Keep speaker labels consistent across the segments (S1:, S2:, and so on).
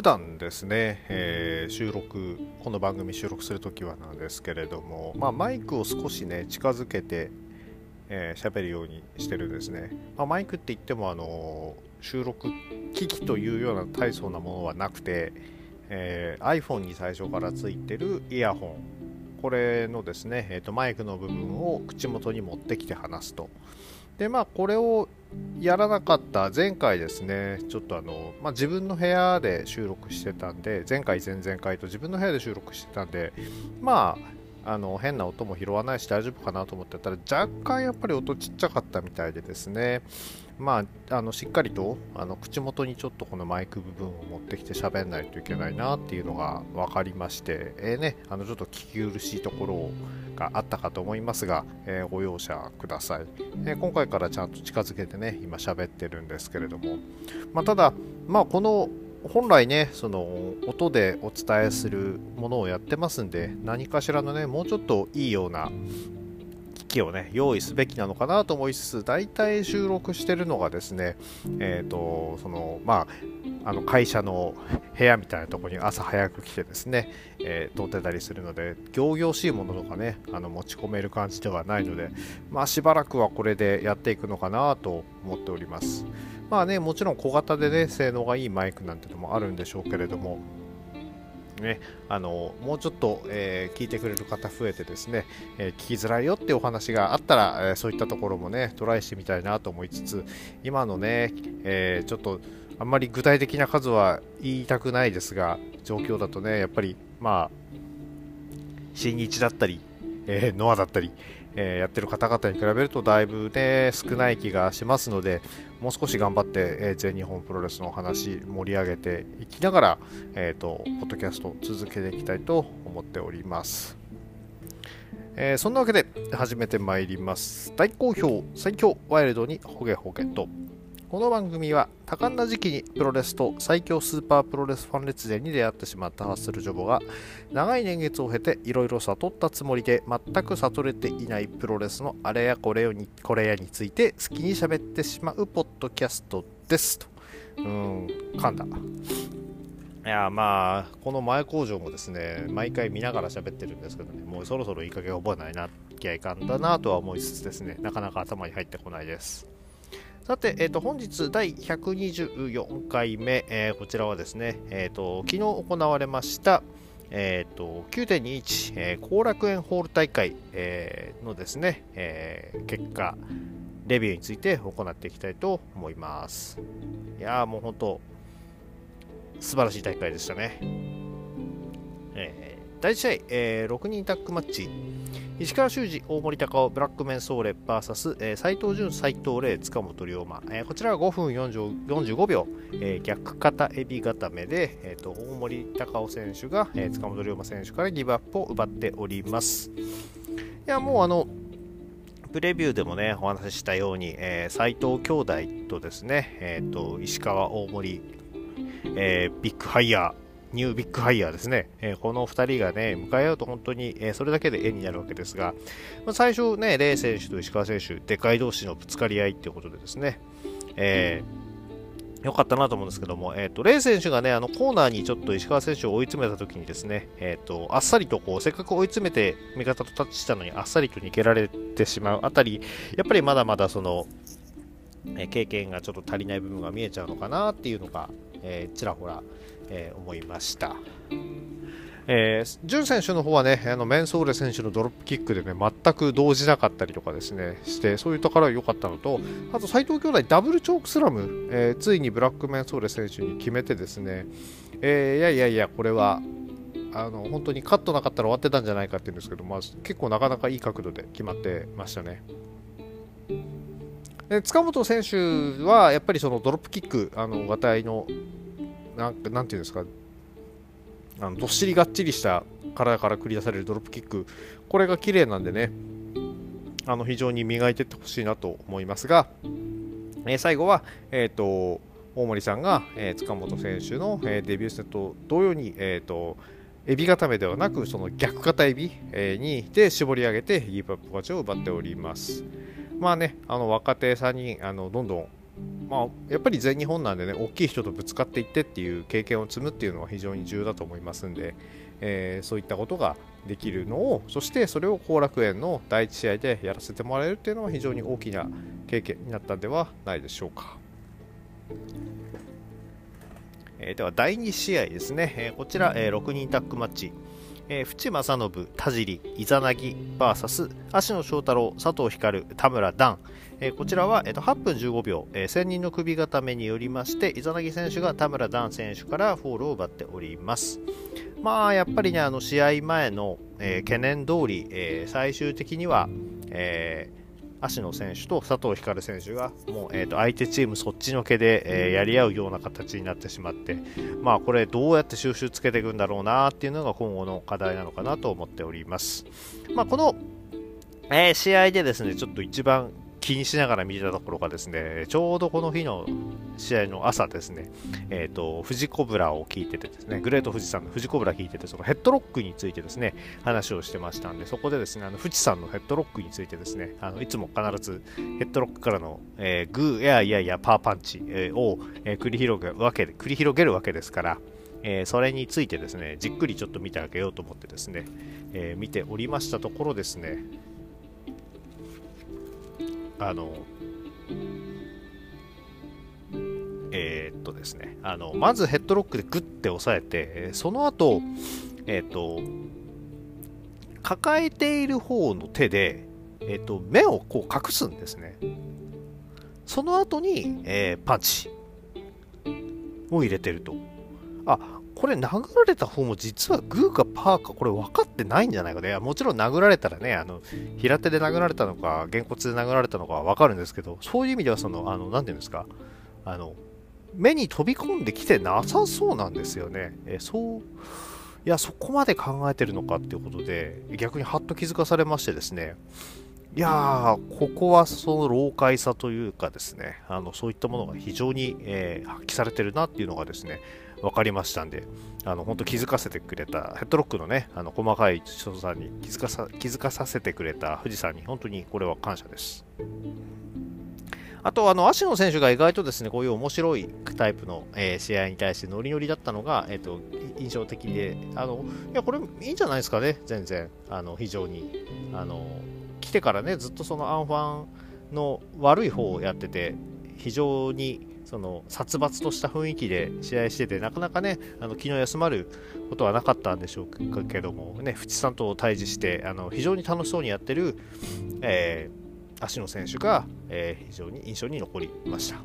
S1: 普段ですね、えー、収録この番組収録するときはなんですけれども、まあ、マイクを少しね近づけて喋、えー、るようにしてるんですね、まあ、マイクって言ってもあの収録機器というような大層なものはなくて、えー、iPhone に最初からついてるイヤホン。これのですね、えーとマイクの部分を口元に持ってきて話すと。でまあこれをやらなかった。前回ですねちょっとあの、まあ、自分の部屋で収録してたんで前回前々回と自分の部屋で収録してたんでまああの変な音も拾わないし大丈夫かなと思ってたら若干やっぱり音ちっちゃかったみたいでですね。まあ、あのしっかりとあの口元にちょっとこのマイク部分を持ってきて喋んないといけないなっていうのが分かりまして、えー、ね、あのちょっと聞き苦しいところがあったかと思いますが、えー、ご容赦ください、えー、今回からちゃんと近づけてね今喋ってるんですけれども、まあ、ただ、まあ、この本来ねその音でお伝えするものをやってますんで何かしらのねもうちょっといいような機をね、用意すべきなのかなと思いつつ、大体収録してるのがですね、えっ、ー、と、その、まあ、あの会社の部屋みたいなところに朝早く来てですね、えー、通ってたりするので、行々しいものとかね、あの持ち込める感じではないので、まあしばらくはこれでやっていくのかなと思っております。まあね、もちろん小型でね、性能がいいマイクなんてのもあるんでしょうけれども、ね、あのもうちょっと、えー、聞いてくれる方増えてですね、えー、聞きづらいよっていうお話があったら、えー、そういったところもねトライしてみたいなと思いつつ今のね、えちょっとあんまり具体的な数は言いたくないですが状況だとねやっぱりまあ新日だったり、えノアだったり、えー、やってる方々に比べるとだいぶね少ない気がしますのでもう少し頑張って、えー、全日本プロレスの話盛り上げていきながら、えーと、ポッドキャスト続けていきたいと思っております。えー、そんなわけで始めてまいります。大好評最強ワイルドにホゲホゲとこの番組は多感な時期にプロレスと最強スーパープロレスファン列伝に出会ってしまったハッスルジョボが長い年月を経ていろいろ悟ったつもりで全く悟れていないプロレスのあれやこれにこれやについて好きに喋ってしまうポッドキャストですと。うん、噛んだ。いやまあこの前工場もですね毎回見ながら喋ってるんですけどねもうそろそろいい加減覚えないなきゃいかんだなとは思いつつですねなかなか頭に入ってこないですさて、えーと、本日第124回目、えー、こちらはですね、えーと、昨日行われました、えーと、9.21後、えー、楽園ホール大会、えー、のですね、えー、結果、レビューについて行っていきたいと思います。いやーもう本当、素晴らしい大会でしたね。えー、第1試合、えー、6人タッグマッチ、石川修司、大森隆夫、ブラックメンソーレ VS、えー、斉藤潤、斉藤麗、塚本龍馬、えー、こちらは5分45秒、えー、逆肩エビ固めで、えーと、大森隆夫選手が、えー、塚本龍馬選手からギブアップを奪っております。いや、もうあの、プレビューでもね、お話ししたように、えー、斉藤兄弟とですね、えーと、石川、大森、えー、ビッグハイヤー、ニュービッグハイヤーですね、えー、この2人がね、向かい合うと本当に、えー、それだけで絵になるわけですが、まあ、最初ね、レイ選手と石川選手、でかい同士のぶつかり合いっていうことでですね、えー、よかったなと思うんですけども、えーと、レイ選手がね、あのコーナーにちょっと石川選手を追い詰めたときにですね、えーと、あっさりとこうせっかく追い詰めて味方とタッチしたのにあっさりと逃げられてしまうあたり、やっぱりまだまだその、え経験がちょっと足りない部分が見えちゃうのかなっていうのが、え、ちらほら、えー、思いました。えー、選手の方はね、あのメンソーレ選手のドロップキックでね、全く動じなかったりとかですね、して、そういうところが良かったのと、あと斉藤兄弟ダブルチョークスラム、えー、ついにブラックメンソーレ選手に決めてですね、えー、いやいやいや、これは、あの本当にカットなかったら終わってたんじゃないかっていうんですけど、まあ、結構なかなかいい角度で決まってましたね。で塚本選手はやっぱりそのドロップキック、あの、がたいのなんかなんていうんですか。あのどっしりがっちりした体から繰り出されるドロップキック。これが綺麗なんでね。あの非常に磨いていってほしいなと思いますが、えー、最後は、えーと、大森さんが、えー、塚本選手の、えー、デビュー戦と同様に、えーと、エビ固めではなくその逆肩エビ、えー、にで絞り上げてギブアップ勝ちを奪っております。まあね、あの若手3人あのどんどんまあ、やっぱり全日本なんでね、大きい人とぶつかっていってっていう経験を積むっていうのは非常に重要だと思いますんで、えー、そういったことができるのを、そしてそれを後楽園の第1試合でやらせてもらえるっていうのは非常に大きな経験になったんではないでしょうか。えー、では第2試合ですね、えー、こちら、えー、6人タッグマッチ、えー、淵正信、田尻、イザナギ VS 芦野翔太郎、佐藤光、田村段、え、こちらは、えー、と8分15秒、えー、1000人の首固めによりまして、イザナギ選手が田村段選手からフォールを奪っております。まあ、やっぱりね、あの試合前の、え、懸念通り、え、最終的には、え芦野選手と佐藤光選手がもう、えー、と相手チームそっちのけで、えー、やり合うような形になってしまって、まあ、これどうやって収集つけていくんだろうなっていうのが今後の課題なのかなと思っております。まあ、この、えー、試合でですねちょっと一番気にしながら見てたところがですね、ちょうどこの日の試合の朝ですね、えっ、ー、と、富士コブラを聞いててですね、グレート富士山の富士コブラ聞いてて、そのヘッドロックについてですね、話をしてましたんで、そこでですね、あの富士山のヘッドロックについてですね、あのいつも必ずヘッドロックからの、えー、グー、エア、イヤイヤ、パーパンチ、を、え、繰り広げるわけで、繰り広げるわけですから、えー、それについてですね、じっくりちょっと見てあげようと思ってですね、えー、見ておりましたところですね、あの、えー、っとですね、あの、まずヘッドロックでグッて押さえて、その後、えー、っと、抱えている方の手で、えー、っと、目をこう隠すんですね。その後に、えパンチを入れてると。あ、これ殴られた方も実はグーかパーかこれ分かってないんじゃないかね。もちろん殴られたらね、あの、平手で殴られたのか、げんこつで殴られたのかは分かるんですけど、そういう意味ではその、あの、なていうんですか、あの、目に飛び込んできてなさそうなんですよね。えそう、いや、そこまで考えてるのかっていうことで、逆にハッと気づかされましてですね、いやー、ここはその老快さというかですね、あのそういったものが非常に、えー、発揮されてるなっていうのがですね、分かりましたんで、あの本当気づかせてくれた、ヘッドロックのね、あの細かい所さんに気づかさ気づかさせてくれた富士山に本当にこれは感謝です。あと、あの、芦野選手が意外とですね、こういう面白いタイプの、えー、試合に対してノリノリだったのが、えっ、ー、と、印象的で、あの、いや、これいいんじゃないですかね、全然。あの、非常に。あの、来てからね、ずっとそのアンファンの悪い方をやってて、非常にその殺伐とした雰囲気で試合してて、なかなかね、あの気の休まることはなかったんでしょうけども、ね、淵さんと対峙して、あの非常に楽しそうにやってる、えー、足野選手が、えー、非常に印象に残りました。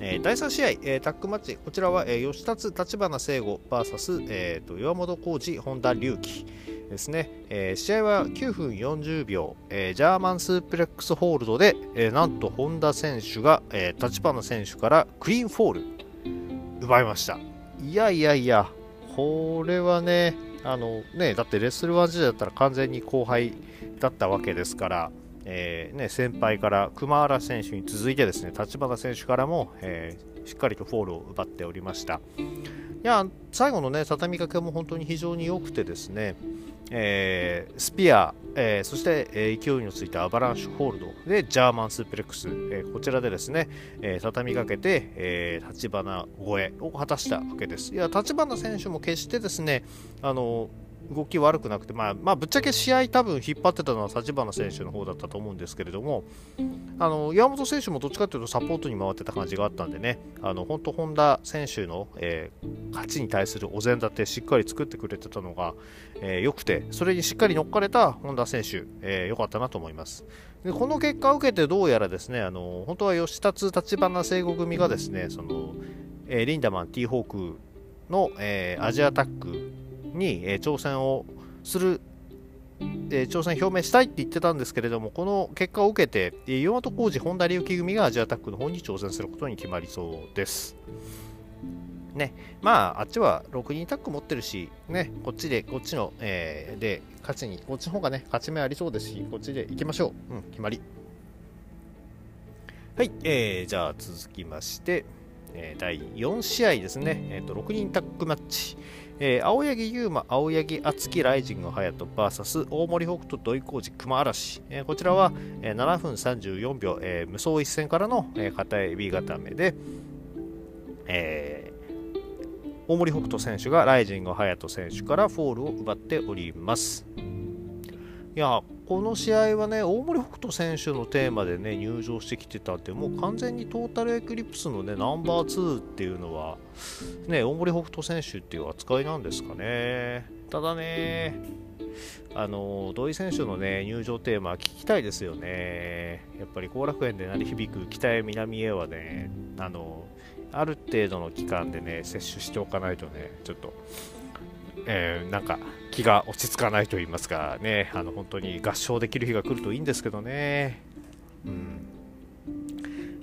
S1: えー、第3試合、えー、タッグマッチ、こちらは、えー、吉達、立花聖吾 VS、えーと、岩本浩二、本田隆起。ですね、えー、試合は9分40秒、えー、ジャーマンスープレックスホールドで、えー、なんと本田選手が、えー、立花選手からクリーンフォール。奪いました。いやいやいやこれはねあのねだってレッスルワン時代だったら完全に後輩だったわけですからえーね、先輩から熊原選手に続いてですね立花選手からも、えー、しっかりとフォールを奪っておりました。や最後のね畳みかけも本当に非常に良くてですね、えー、スピア、えー、そして、えー、勢いのついたアバランシュホールドでジャーマンスープレックス、えこちらでですね、え畳みかけて、え立花超えを果たしたわけです。いや立花選手も決してですねあの動き悪くなくて、まあ、まあ、ぶっちゃけ試合多分引っ張ってたのは立花選手の方だったと思うんですけれども、あの岩本選手もどっちかというとサポートに回ってた感じがあったんでね、あの本当、本田選手の、えー、勝ちに対するお膳立てしっかり作ってくれてたのが、えー、良くて、それにしっかり乗っかれた本田選手、良、えー、かったなと思います。でこの結果を受けてどうやらですね、あの本当は吉達立花聖子組がですね、そのえー、リンダマン、ティーホークの、えー、アジアタックに、え挑戦をする、え挑戦表明したいって言ってたんですけれども、この結果を受けて、岩本浩二、本田隆起組がアジアタックの方に挑戦することに決まりそうです。ね、まあ、あっちは6人タック持ってるし、ね、こっちで、こっちの、えー、で、勝ちに、こっちの方がね、勝ち目ありそうですし、こっちで行きましょう。うん、決まり。はい、えー、じゃあ続きまして、えー、第4試合ですね、えーと、6人タッグマッチ、えー、青柳優馬、青柳敦樹、ライジング隼人 VS 大森北斗、土井浩二、熊嵐、えー、こちらは、えー、7分34秒、えー、無双一戦からの、えー、片エビ固めで、えー、大森北斗選手がライジング隼人選手からフォールを奪っております。いやこの試合はね、大森北斗選手のテーマでね、入場してきてたって、もう完全にトータルエクリプスのね、ナンバー2っていうのは、ね、大森北斗選手っていう扱いなんですかね。ただね、あの土井選手のね入場テーマ聞きたいですよね。やっぱり後楽園で鳴り響く北へ南へはね、あのある程度の期間でね、接種しておかないとね、ちょっとえー、なんか気が落ち着かないと言いますかね、あの本当に合唱できる日が来るといいんですけどね。うん。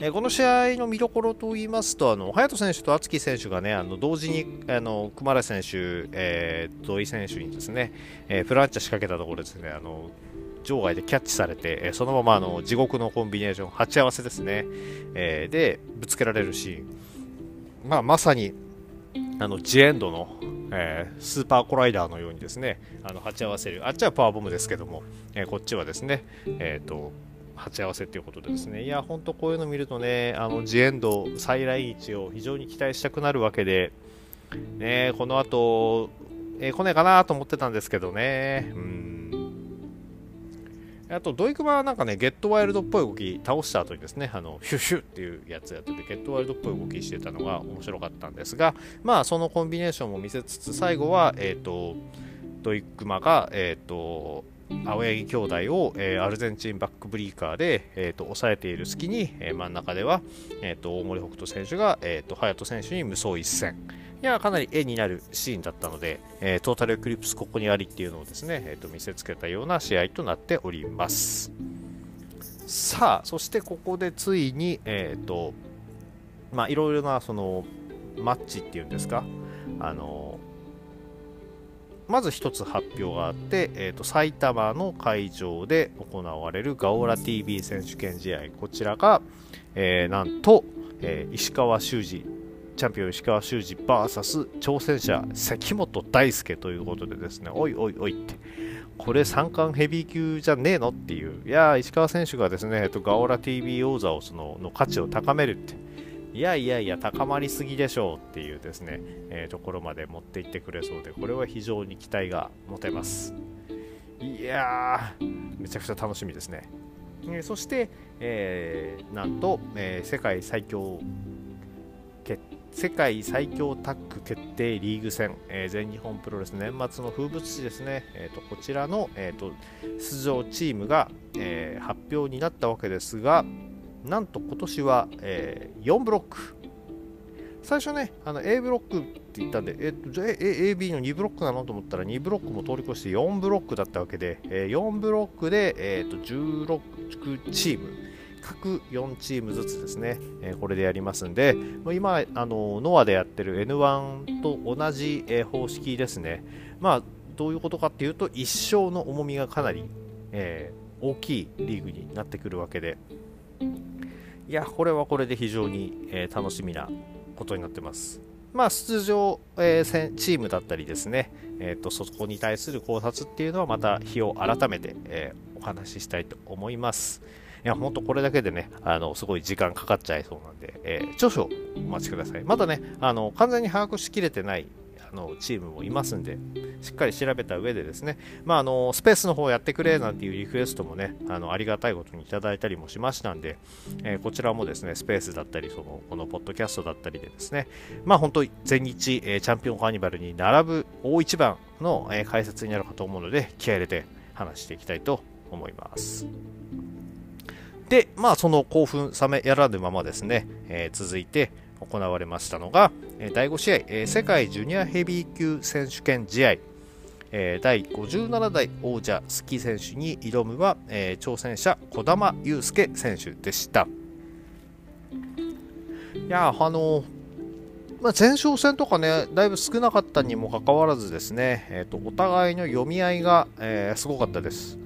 S1: えこの試合の見どころといいますと、あの隼人選手と敦樹選手がね、あの同時にあの熊原選手、えー、土井選手にですね、えー、プランチャ仕掛けたところですね、あの場外でキャッチされて、えそのままあの地獄のコンビネーション、鉢合わせですね、えー、でぶつけられるシーン、まあ、まさにあのジエンドの、えー、スーパーコライダーのようにですねあの鉢合わせる。あっちはパワーボムですけども、えー、こっちはですね、えーと、鉢合わせということでですねいや本当こういうの見るとねあのジエンド再来日を非常に期待したくなるわけで、ね、この後、えー、来ないかなと思ってたんですけどね。うん。あと、ドイクマはなんかね、ゲットワイルドっぽい動き、倒した後にですね、あの、ヒュシュっていうやつやってて、ゲットワイルドっぽい動きしてたのが面白かったんですが、まあ、そのコンビネーションも見せつつ、最後は、えっ、ー、と、ドイクマが、えっ、ー、と、青柳兄弟を、えー、アルゼンチンバックブリーカーで、えーと、抑えている隙に、えー、真ん中では、えーと、大森北斗選手が、えーと、隼人選手に無双一戦。いや、かなり絵になるシーンだったので、えー、トータルエクリプスここにありっていうのをですね、えー、と見せつけたような試合となっております。さあ、そしてここでついに、えっ、ー、と、まあ、いろいろなそのマッチっていうんですか、あのまず1つ発表があって、えーと、埼玉の会場で行われるガオラ TV 選手権試合、こちらが、えー、なんと、えー、石川修司チャンピオン石川修司 VS 挑戦者関本大輔ということでですね、おいおいおいって、これ三冠ヘビー級じゃねえのっていう、いや石川選手がですね、えっと、ガオラ TV 王座をそのの価値を高めるって、いやいやいや、高まりすぎでしょうっていうですね、えー、ところまで持っていってくれそうで、これは非常に期待が持てます。いやー、めちゃくちゃ楽しみですね。えー、そして、えー、なんと、えー、世界最強世界最強タッグ決定リーグ戦、えー、全日本プロレス年末の風物詩ですね、えーと、こちらの、えーと、出場チームが、えー、発表になったわけですが、なんと今年は、えー、4ブロック。最初ね、あの A ブロックって言ったんで、えっと、AB の2ブロックなのと思ったら2ブロックも通り越して4ブロックだったわけで、えー、4ブロックで、えーと、16チーム。各4チームずつですね、えー、これでやりますんで、今、あのノアでやってる N1 と同じ、えー、方式ですね。まあ、どういうことかっていうと、一生の重みがかなり、えー、大きいリーグになってくるわけで、いや、これはこれで非常に、えー、楽しみなことになってます。まあ、出場、えー、チームだったりですね、えーと、そこに対する考察っていうのはまた日を改めて、えー、お話ししたいと思います。いや、本当これだけでね、あの、すごい時間かかっちゃいそうなんで、えー、少々お待ちください。まだね、あの、完全に把握しきれてないあのチームもいますんで、しっかり調べた上でですね、まあ、あのスペースの方やってくれなんていうリクエストもね、あのありがたいことにいただいたりもしましたんで、えー、こちらもですね、スペースだったり、そのこのポッドキャストだったりでですね、まあ本当、全日、えー、チャンピオンカーニバルに並ぶ大一番の、えー、解説になるかと思うので、気合入れて話していきたいと思います。で、まあその興奮冷めやらぬままですね、えー、続いて、行われましたのが、え第5試合、え世界ジュニアヘビー級選手権試合、え第57代王者スキー選手に挑むは、え挑戦者児玉悠介選手でした。いやあのまあ、前哨戦とかね、だいぶ少なかったにもかかわらずですね、えーと、お互いの読み合いが、えー、すごかったです。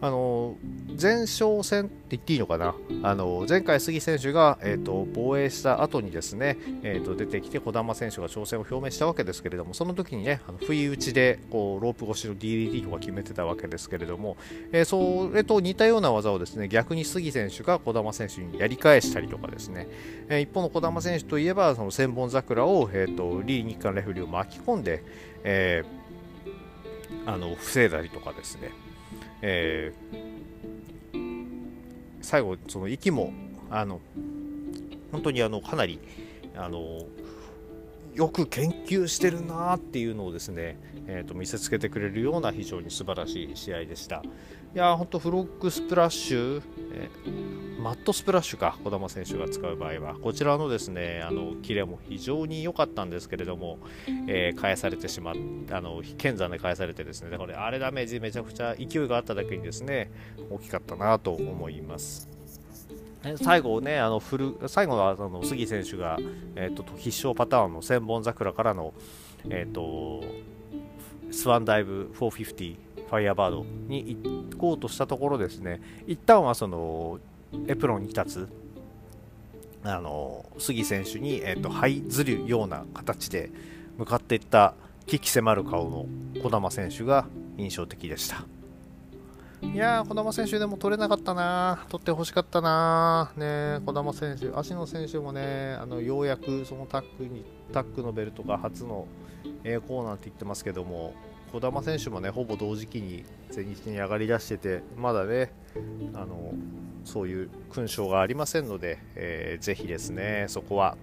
S1: あの前哨戦って言っていいのかな？あの前回、杉選手が、えーと、防衛した後にですね、えーと、出てきて児玉選手が挑戦を表明したわけですけれどもその時にねあの不意打ちでこうロープ越しの DDT とか決めてたわけですけれども、えー、それと似たような技をですね逆に杉選手が児玉選手にやり返したりとかですね、えー、一方の児玉選手といえばその千本桜を、えーと、リー日韓レフェリーを巻き込んで、えー、あの防いだりとかですねえー、最後その息もあの本当にあのかなりあのよく研究してるなっていうのをですね、えーと、見せつけてくれるような非常に素晴らしい試合でした。いや本当フロッグスプラッシュ、えー、マットスプラッシュか児玉選手が使う場合は。こちらのですねあのキレも非常に良かったんですけれども、えー、返されてしまっあの剣山で返されてですねこれあれダメージめちゃくちゃ勢いがあっただけにですね大きかったなと思います。最後ね、あのフル最後はあの杉選手が、えーと、必勝パターンの千本桜からの、えーと、スワンダイブ450ファイヤーバードに行こうとしたところですね、一旦はそのエプロンに立つあの杉選手に、えーと、這いずるような形で向かっていった危機迫る顔の児玉選手が印象的でした。いやー、児玉選手でも取れなかったな、取ってほしかったな、ね、児玉選手、足の選手もね、あのようやくそのタックにタックのベルトが初の栄光なんて言ってますけども、児玉選手もね、ほぼ同時期に全日に上がりだしてて、まだね、あのそういう勲章がありませんので、えー、ぜひですね、そこは。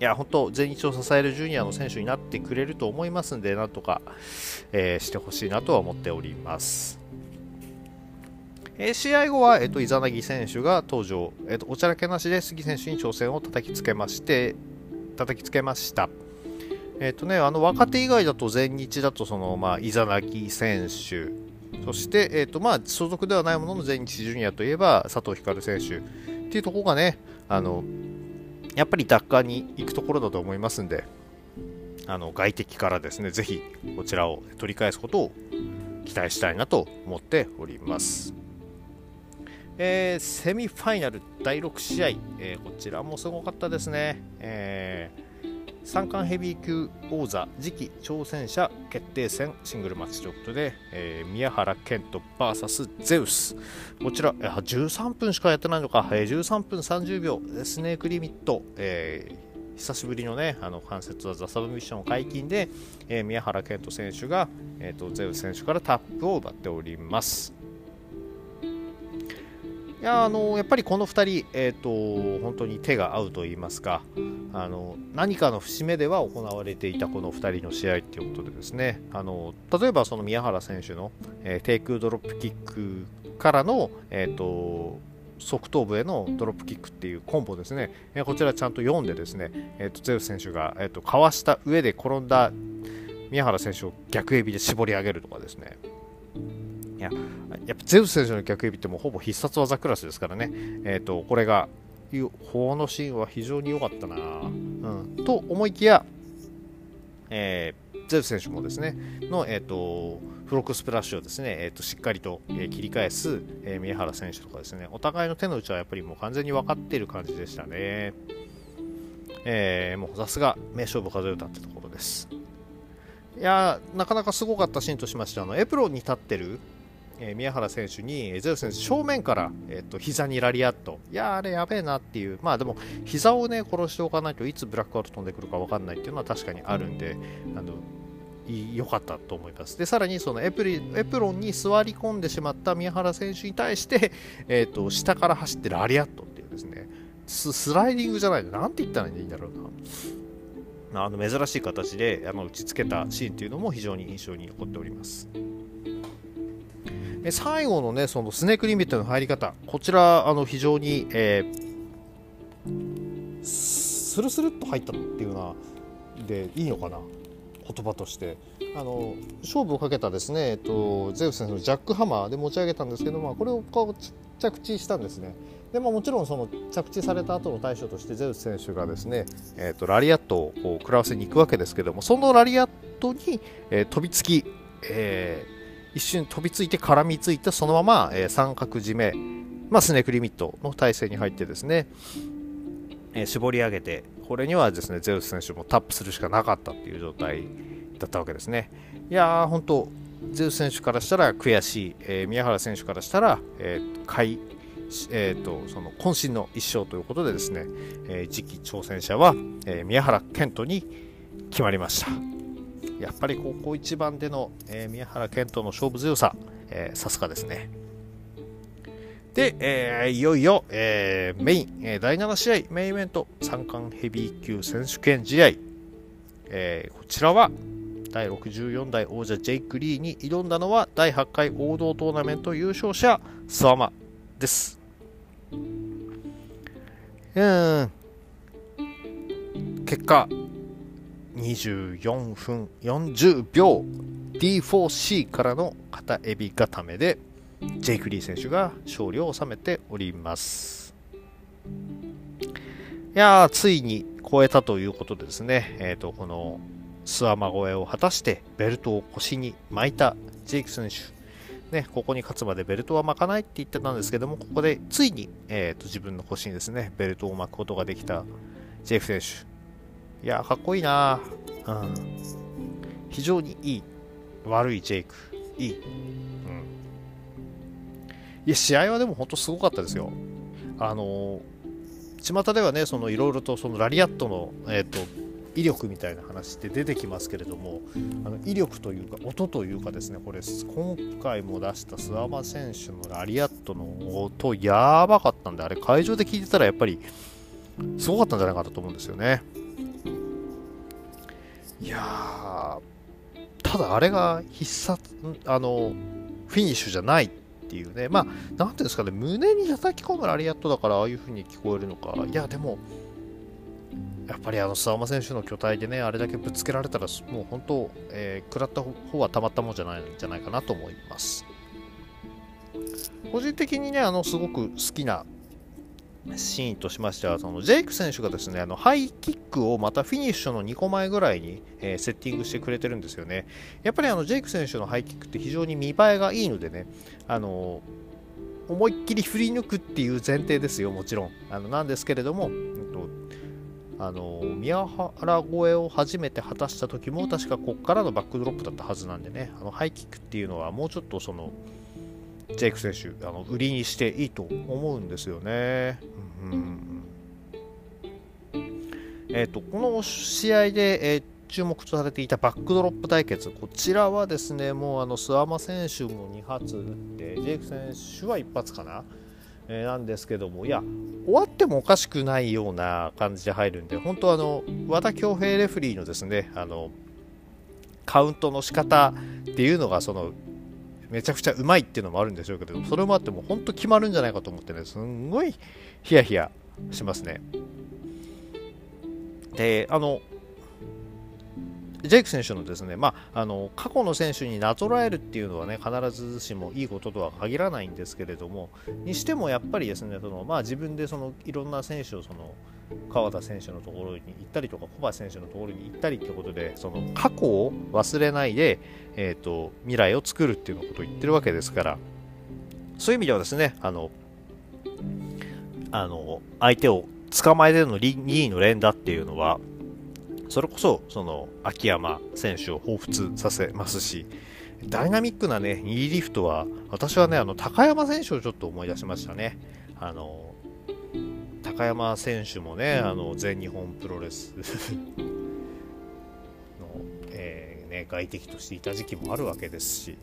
S1: いや、本当、全日を支えるジュニアの選手になってくれると思いますんで、なんとか、えー、してほしいなとは思っております。え、試合後は、えーと、イザナギ選手が登場、えーと、おちゃらけなしで杉選手に挑戦を叩きつけまして叩きつけました。えーとね、あの若手以外だと全日だとその、まあ、イザナギ選手。そして、えーとまあ、所属ではないものの全日ジュニアといえば佐藤光選手っていうところがねあのやっぱり奪還に行くところだと思いますんであの外敵からですねぜひこちらを取り返すことを期待したいなと思っております。えー、セミファイナル第6試合、えー、こちらもすごかったですね、えー、三冠ヘビー級王座次期挑戦者決定戦シングルマッチということで、えー、宮原健人 VS ゼウス。こちら13分しかやってないのか、えー、13分30秒スネークリミット、えー、久しぶりのね、あの関節技サブミッション解禁で、えー、宮原健人選手が、えーとゼウス選手からタップを奪っております。いやあのやっぱりこの2人、えーと、本当に手が合うといいますかあの何かの節目では行われていたこの2人の試合ということでですねあの例えばその宮原選手の、えー、テイクドロップキックからの、えーと、側頭部へのドロップキックっていうコンボですね、えー、こちらちゃんと読んでですね、えーと、ゼウス選手が、えー、とかわした上で転んだ宮原選手を逆エビで絞り上げるとかですね。いややっぱゼウス選手の逆指ってもほぼ必殺技クラスですからね、えーと、これが法のシーンは非常に良かったな、うん、と思いきや、えー、ゼウス選手もですねの、えーと、フロックスプラッシュをですね、えーと、しっかりと、え、切り返す、えー、宮原選手とかですね。お互いの手の内はやっぱりもう完全に分かっている感じでしたね、えー、もうさすが名勝負数え歌ってところです。いやなかなかすごかったシーンとしましてあのエプロンに立ってるえー、宮原選手にゼウス選手正面から、えーと、膝にラリアットいやあれやべえなっていうまあでも膝をね殺しておかないといつブラックアウト飛んでくるか分かんないっていうのは確かにあるんであの良かったと思います。で、さらにそのエプリエプロンに座り込んでしまった宮原選手に対して、えーと、下から走ってラリアットっていうですね、ススライディングじゃないの、なんて言ったらいいんだろうな。あの珍しい形であの打ちつけたシーンというのも非常に印象に残っております。最後のね、そのスネークリミットの入り方、こちら、あの非常に、えー、スルスルっと入ったっていうな、でいいのかな、言葉として。あの勝負をかけたですね、えっと、ゼウス選手のジャックハマーで持ち上げたんですけど、まあ、これをこう着地したんですね。でももちろんその着地された後の対処としてゼウス選手がですね、えー、とラリアットを食らわせに行くわけですけどもそのラリアットに、えー、飛びつき、えー一瞬飛びついて絡みついてそのまま、えー、三角締め、まあ、スネークリミットの体勢に入ってですね、えー、絞り上げてこれにはですねゼウス選手もタップするしかなかったっていう状態だったわけですね。いやー本当ゼウス選手からしたら悔しい、えー、宮原選手からしたら、えー、買いえーと、その渾身の一勝ということでですね、えー、次期挑戦者は、えー、宮原健人に決まりました。やっぱり高校一番での、えー、宮原健人の勝負強ささすがですね。で、えー、いよいよ、えー、メイン、えー、第7試合メインイベント三冠ヘビー級選手権試合、えー、こちらは第64代王者ジェイク・リーに挑んだのは第8回王道トーナメント優勝者スワマです。うん。結果24分40秒 D4C からの片エビ固めでジェイク・リー選手が勝利を収めておりますいやついに超えたということでですね、えーと、このスワマ越えを果たしてベルトを腰に巻いたジェイク選手ね、ここに勝つまでベルトは巻かないって言ってたんですけども、ここでついに、えーと、自分の腰にですね、ベルトを巻くことができたジェイク選手。いやかっこいいなうん。非常にいい。悪いジェイク。いい。うん。いや、試合はでも本当すごかったですよ。あのー、巷ではね、そのいろいろとそのラリアットの、えっ、ー、と、威力みたいな話って出てきますけれどもあの威力というか音というかですねこれ今回も出した諏訪間選手のラリアットの音やばかったんであれ会場で聞いてたらやっぱりすごかったんじゃないかと思うんですよねやただあれが必殺あのフィニッシュじゃないっていうね。まあ何ていうんですかね。胸に叩き込むラリアットだからああいう風に聞こえるのか。いやでもやっぱりあの相馬選手の巨体でね、あれだけぶつけられたら、もう本当、えー、食らった方はたまったもんじゃないんじゃないかなと思います。個人的にね、あのすごく好きなシーンとしましては、そのジェイク選手がですね、あのハイキックをまたフィニッシュの2個前ぐらいに、えー、セッティングしてくれてるんですよね。やっぱりあのジェイク選手のハイキックって非常に見栄えがいいのでね、あの思いっきり振り抜くっていう前提ですよ、もちろん。あのなんですけれども、あの宮原越えを初めて果たした時も確かこっからのバックドロップだったはずなんでねあのハイキックっていうのはもうちょっとそのジェイク選手あの売りにしていいと思うんですよね。うんえーと、この試合で、えー、注目されていたバックドロップ対決、こちらはですねもうあの諏訪間選手も2発打って、ジェイク選手は1発かな、えー、なんですけども、いや、終わってもおかしくないような感じで入るんで、本当あの、和田恭平レフリーのですね、あの、カウントの仕方っていうのが、その、めちゃくちゃうまいっていうのもあるんでしょうけど、それもあっても本当決まるんじゃないかと思ってね、すんごいヒヤヒヤしますね。で、あの、ジェイク選手のですね、まあ、あの過去の選手になぞらえるっていうのはね必ずしもいいこととは限らないんですけれどもにしてもやっぱりですねその、まあ、自分でそのいろんな選手をその川田選手のところに行ったりとか小橋選手のところに行ったりってことでその過去を忘れないで、えーと、未来を作るっていうのことを言ってるわけですからそういう意味ではですねあのあの相手を捕まえての2位の連打っていうのはそれこそ、その、秋山選手を彷彿させますし、ダイナミックなね、2位リフトは、私はね、あの、高山選手をちょっと思い出しましたね。あの、高山選手もね、あの、全日本プロレスの、えー、ね、外敵としていた時期もあるわけですし、い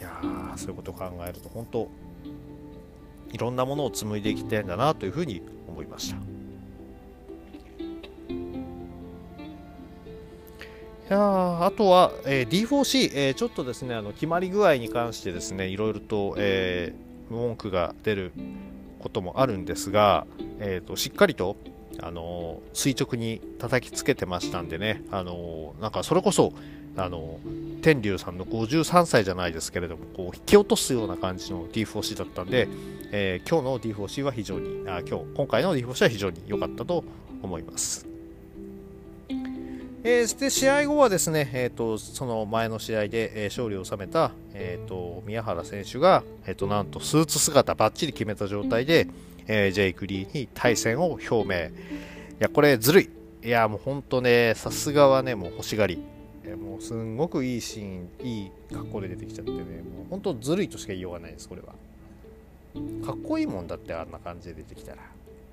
S1: やー、そういうことを考えると、本当、いろんなものを紡いでいきたいんだなというふうに思いました。いやあとは、えー、D4C、えー、ちょっとですねあの決まり具合に関してですねいろいろと、えー、文句が出ることもあるんですが、えーと、しっかりと、あの垂直に叩きつけてましたんでね、あのなんかそれこそ、あの天竜さんの53歳じゃないですけれどもこう引き落とすような感じの D4C だったんで、えー、今日の D4C は非常にあ今日今回の D4C は非常に良かったと思います。えー、で試合後はですね、えーと、その前の試合で、えー、勝利を収めた、えーと、宮原選手が、えーと、なんとスーツ姿ばっちり決めた状態で、えー、ジェイク・リーに対戦を表明。いやこれずるい。いやもう本当ねさすがはねもう欲しがり、えー、もうすんごくいいシーンいい格好で出てきちゃってねもう本当ずるいとしか言いようがないですこれは。かっこいいもんだってあんな感じで出てきたら。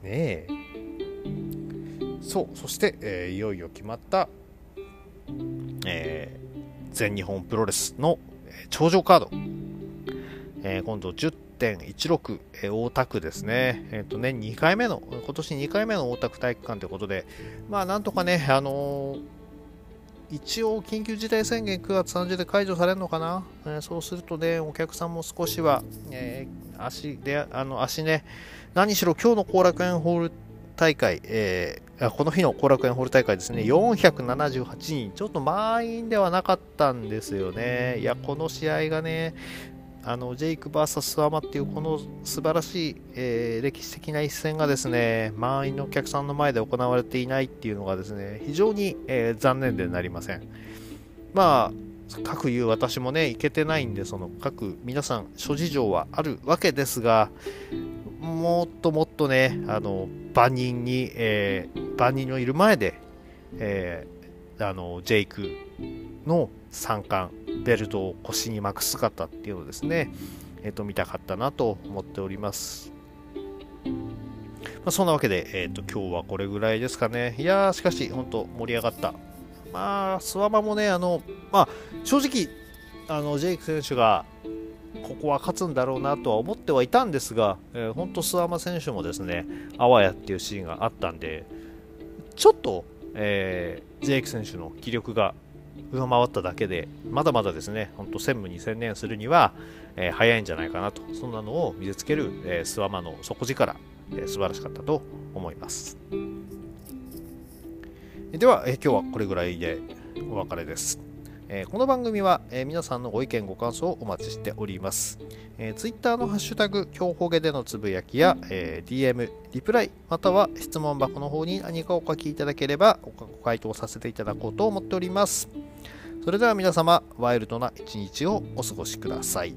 S1: ねえ。そうそして、えー、いよいよ決まった、えー、全日本プロレスの頂上カード、えー、今度10.16、えー、大田区ですね、えー、と年2回目の今年2回目の大田区体育館ということでまあなんとかねあの一応緊急事態宣言9月30で解除されるのかな、え、そうするとね、お客さんも少しは、え、足で、あの、足ね、何しろ今日の後楽園ホール大会、え、この日の後楽園ホール大会ですね、478人、ちょっと満員ではなかったんですよね。いや、この試合がね、あのジェイク VS スワマっていうこの素晴らしい、えー、歴史的な一戦がですね満員のお客さんの前で行われていないっていうのがですね非常に、えー、残念でなりません。まあ各言う私もね、行けてないんで、その各皆さん諸事情はあるわけですが、もっともっとね、あの万人に、えー、万人のいる前で、えー、あのジェイクの三冠ベルトを腰に巻く姿っていうのをですね、えー、と見たかったなと思っております。まあ、そんなわけで、えーと、今日はこれぐらいですかね。いやー、しかし、本当盛り上がった。まあ、スワマもね、あの、まあ、正直、あの、ジェイク選手が、ここは勝つんだろうなとは思ってはいたんですが、えー、本当、スワマ選手もですね、あわやっていうシーンがあったんで、ちょっと、えー、ジェイク選手の気力が上回っただけで、まだまだですね、本当専務に専念するには、えー、早いんじゃないかなと、そんなのを見せつける、えー、スワマの底力、えー、素晴らしかったと思います。では、えー、今日はこれぐらいでお別れです。えー、この番組は、えー、皆さんのご意見ご感想をお待ちしております、えー、Twitter のハッシュタグ強ほげでのつぶやきや、えー、DM リプライまたは質問箱の方に何かお書きいただければご回答させていただこうと思っております。それでは皆様ワイルドな一日をお過ごしください。